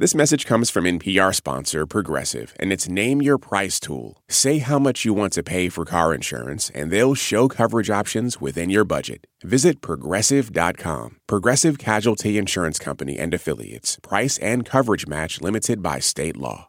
This message comes from NPR sponsor Progressive, and it's Name Your Price tool. Say how much you want to pay for car insurance, and they'll show coverage options within your budget. Visit progressive.com. Progressive Casualty Insurance Company and Affiliates. Price and coverage match limited by state law.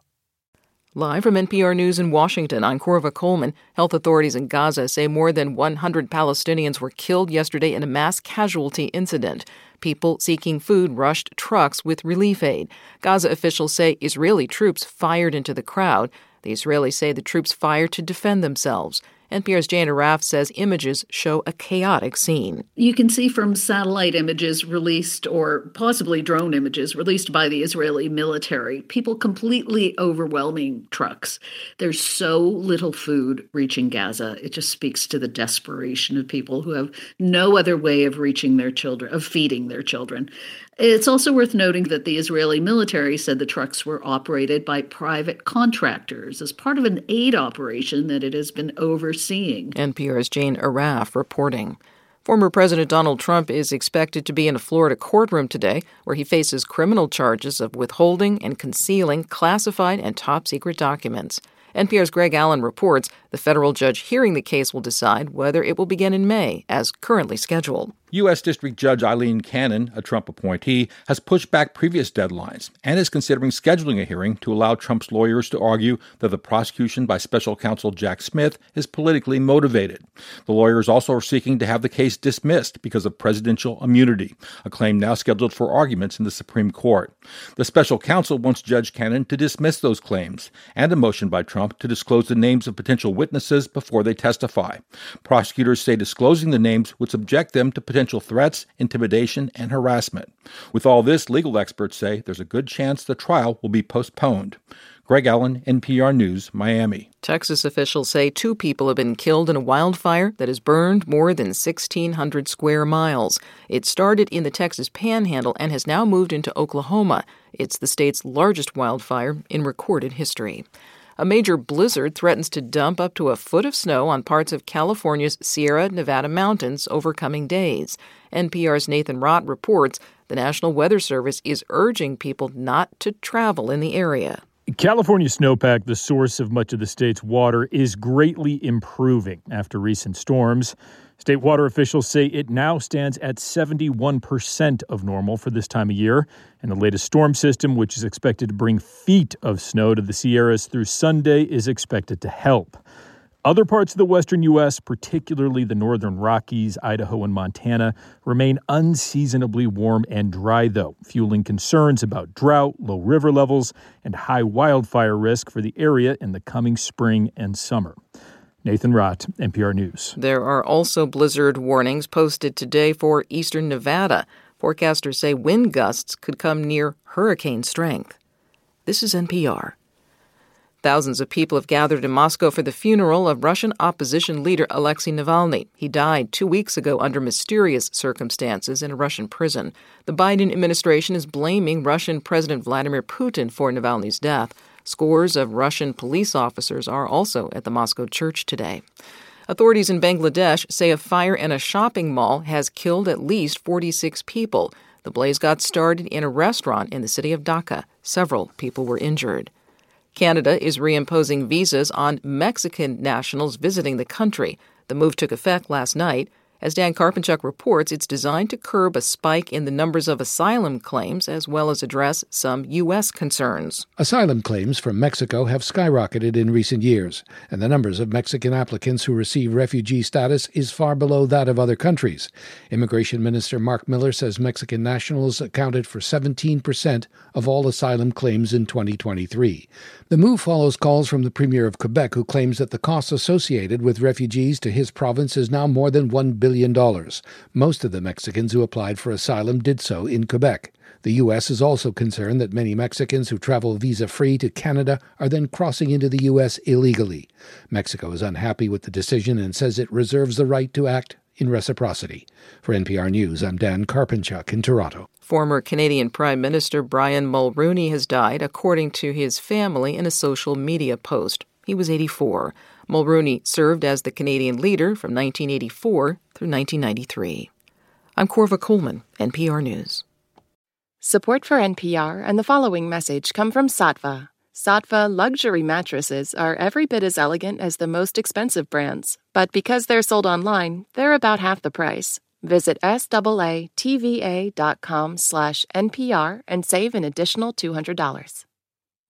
Live from NPR News in Washington, I'm Korva Coleman. Health authorities in Gaza say more than 100 Palestinians were killed yesterday in a mass casualty incident. People seeking food rushed trucks with relief aid. Gaza officials say Israeli troops fired into the crowd. The Israelis say the troops fired to defend themselves. NPR's Jane Arraf says images show a chaotic scene. You can see from satellite images released, or possibly drone images released by the Israeli military, people completely overwhelming trucks. There's so little food reaching Gaza. It just speaks to the desperation of people who have no other way of reaching their children, of feeding their children. It's also worth noting that the Israeli military said the trucks were operated by private contractors as part of an aid operation that it has been overseeing. NPR's Jane Arraf reporting. Former President Donald Trump is expected to be in a Florida courtroom today where he faces criminal charges of withholding and concealing classified and top secret documents. NPR's Greg Allen reports the federal judge hearing the case will decide whether it will begin in May, as currently scheduled. U.S. District Judge Aileen Cannon, a Trump appointee, has pushed back previous deadlines and is considering scheduling a hearing to allow Trump's lawyers to argue that the prosecution by special counsel Jack Smith is politically motivated. The lawyers also are seeking to have the case dismissed because of presidential immunity, a claim now scheduled for arguments in the Supreme Court. The special counsel wants Judge Cannon to dismiss those claims and a motion by Trump to disclose the names of potential witnesses before they testify. Prosecutors say disclosing the names would subject them to potential threats, intimidation, and harassment. With all this, legal experts say there's a good chance the trial will be postponed. Greg Allen, NPR News, Miami. Texas officials say two people have been killed in a wildfire that has burned more than 1,600 square miles. It started in the Texas panhandle and has now moved into Oklahoma. It's the state's largest wildfire in recorded history. A major blizzard threatens to dump up to a foot of snow on parts of California's Sierra Nevada mountains over coming days. NPR's Nathan Rott reports the National Weather Service is urging people not to travel in the area. California snowpack, the source of much of the state's water, is greatly improving after recent storms. State water officials say it now stands at 71% of normal for this time of year. And the latest storm system, which is expected to bring feet of snow to the Sierras through Sunday, is expected to help. Other parts of the western U.S., particularly the northern Rockies, Idaho, and Montana, remain unseasonably warm and dry, though, fueling concerns about drought, low river levels, and high wildfire risk for the area in the coming spring and summer. Nathan Rott, NPR News. There are also blizzard warnings posted today for eastern Nevada. Forecasters say wind gusts could come near hurricane strength. This is NPR. Thousands of people have gathered in Moscow for the funeral of Russian opposition leader Alexei Navalny. He died two weeks ago under mysterious circumstances in a Russian prison. The Biden administration is blaming Russian President Vladimir Putin for Navalny's death. Scores of Russian police officers are also at the Moscow church today. Authorities in Bangladesh say a fire in a shopping mall has killed at least 46 people. The blaze got started in a restaurant in the city of Dhaka. Several people were injured. Canada is reimposing visas on Mexican nationals visiting the country. The move took effect last night. As Dan Karpenchuk reports, it's designed to curb a spike in the numbers of asylum claims as well as address some U.S. concerns. Asylum claims from Mexico have skyrocketed in recent years, and the numbers of Mexican applicants who receive refugee status is far below that of other countries. Immigration Minister Marc Miller says Mexican nationals accounted for 17% of all asylum claims in 2023. The move follows calls from the Premier of Quebec, who claims that the costs associated with refugees to his province is now more than $1 billion billion. Most of the Mexicans who applied for asylum did so in Quebec. The U.S. is also concerned that many Mexicans who travel visa free to Canada are then crossing into the U.S. illegally. Mexico is unhappy with the decision and says it reserves the right to act in reciprocity. For NPR News, I'm Dan Karpenchuk in Toronto. Former Canadian Prime Minister Brian Mulroney has died, according to his family in a social media post. He was 84. Mulroney served as the Canadian leader from 1984 through 1993. I'm Korva Coleman, NPR News. Support for NPR and the following message come from Saatva. Saatva luxury mattresses are every bit as elegant as the most expensive brands, but because they're sold online, they're about half the price. Visit SAATVA.com slash NPR and save an additional $200.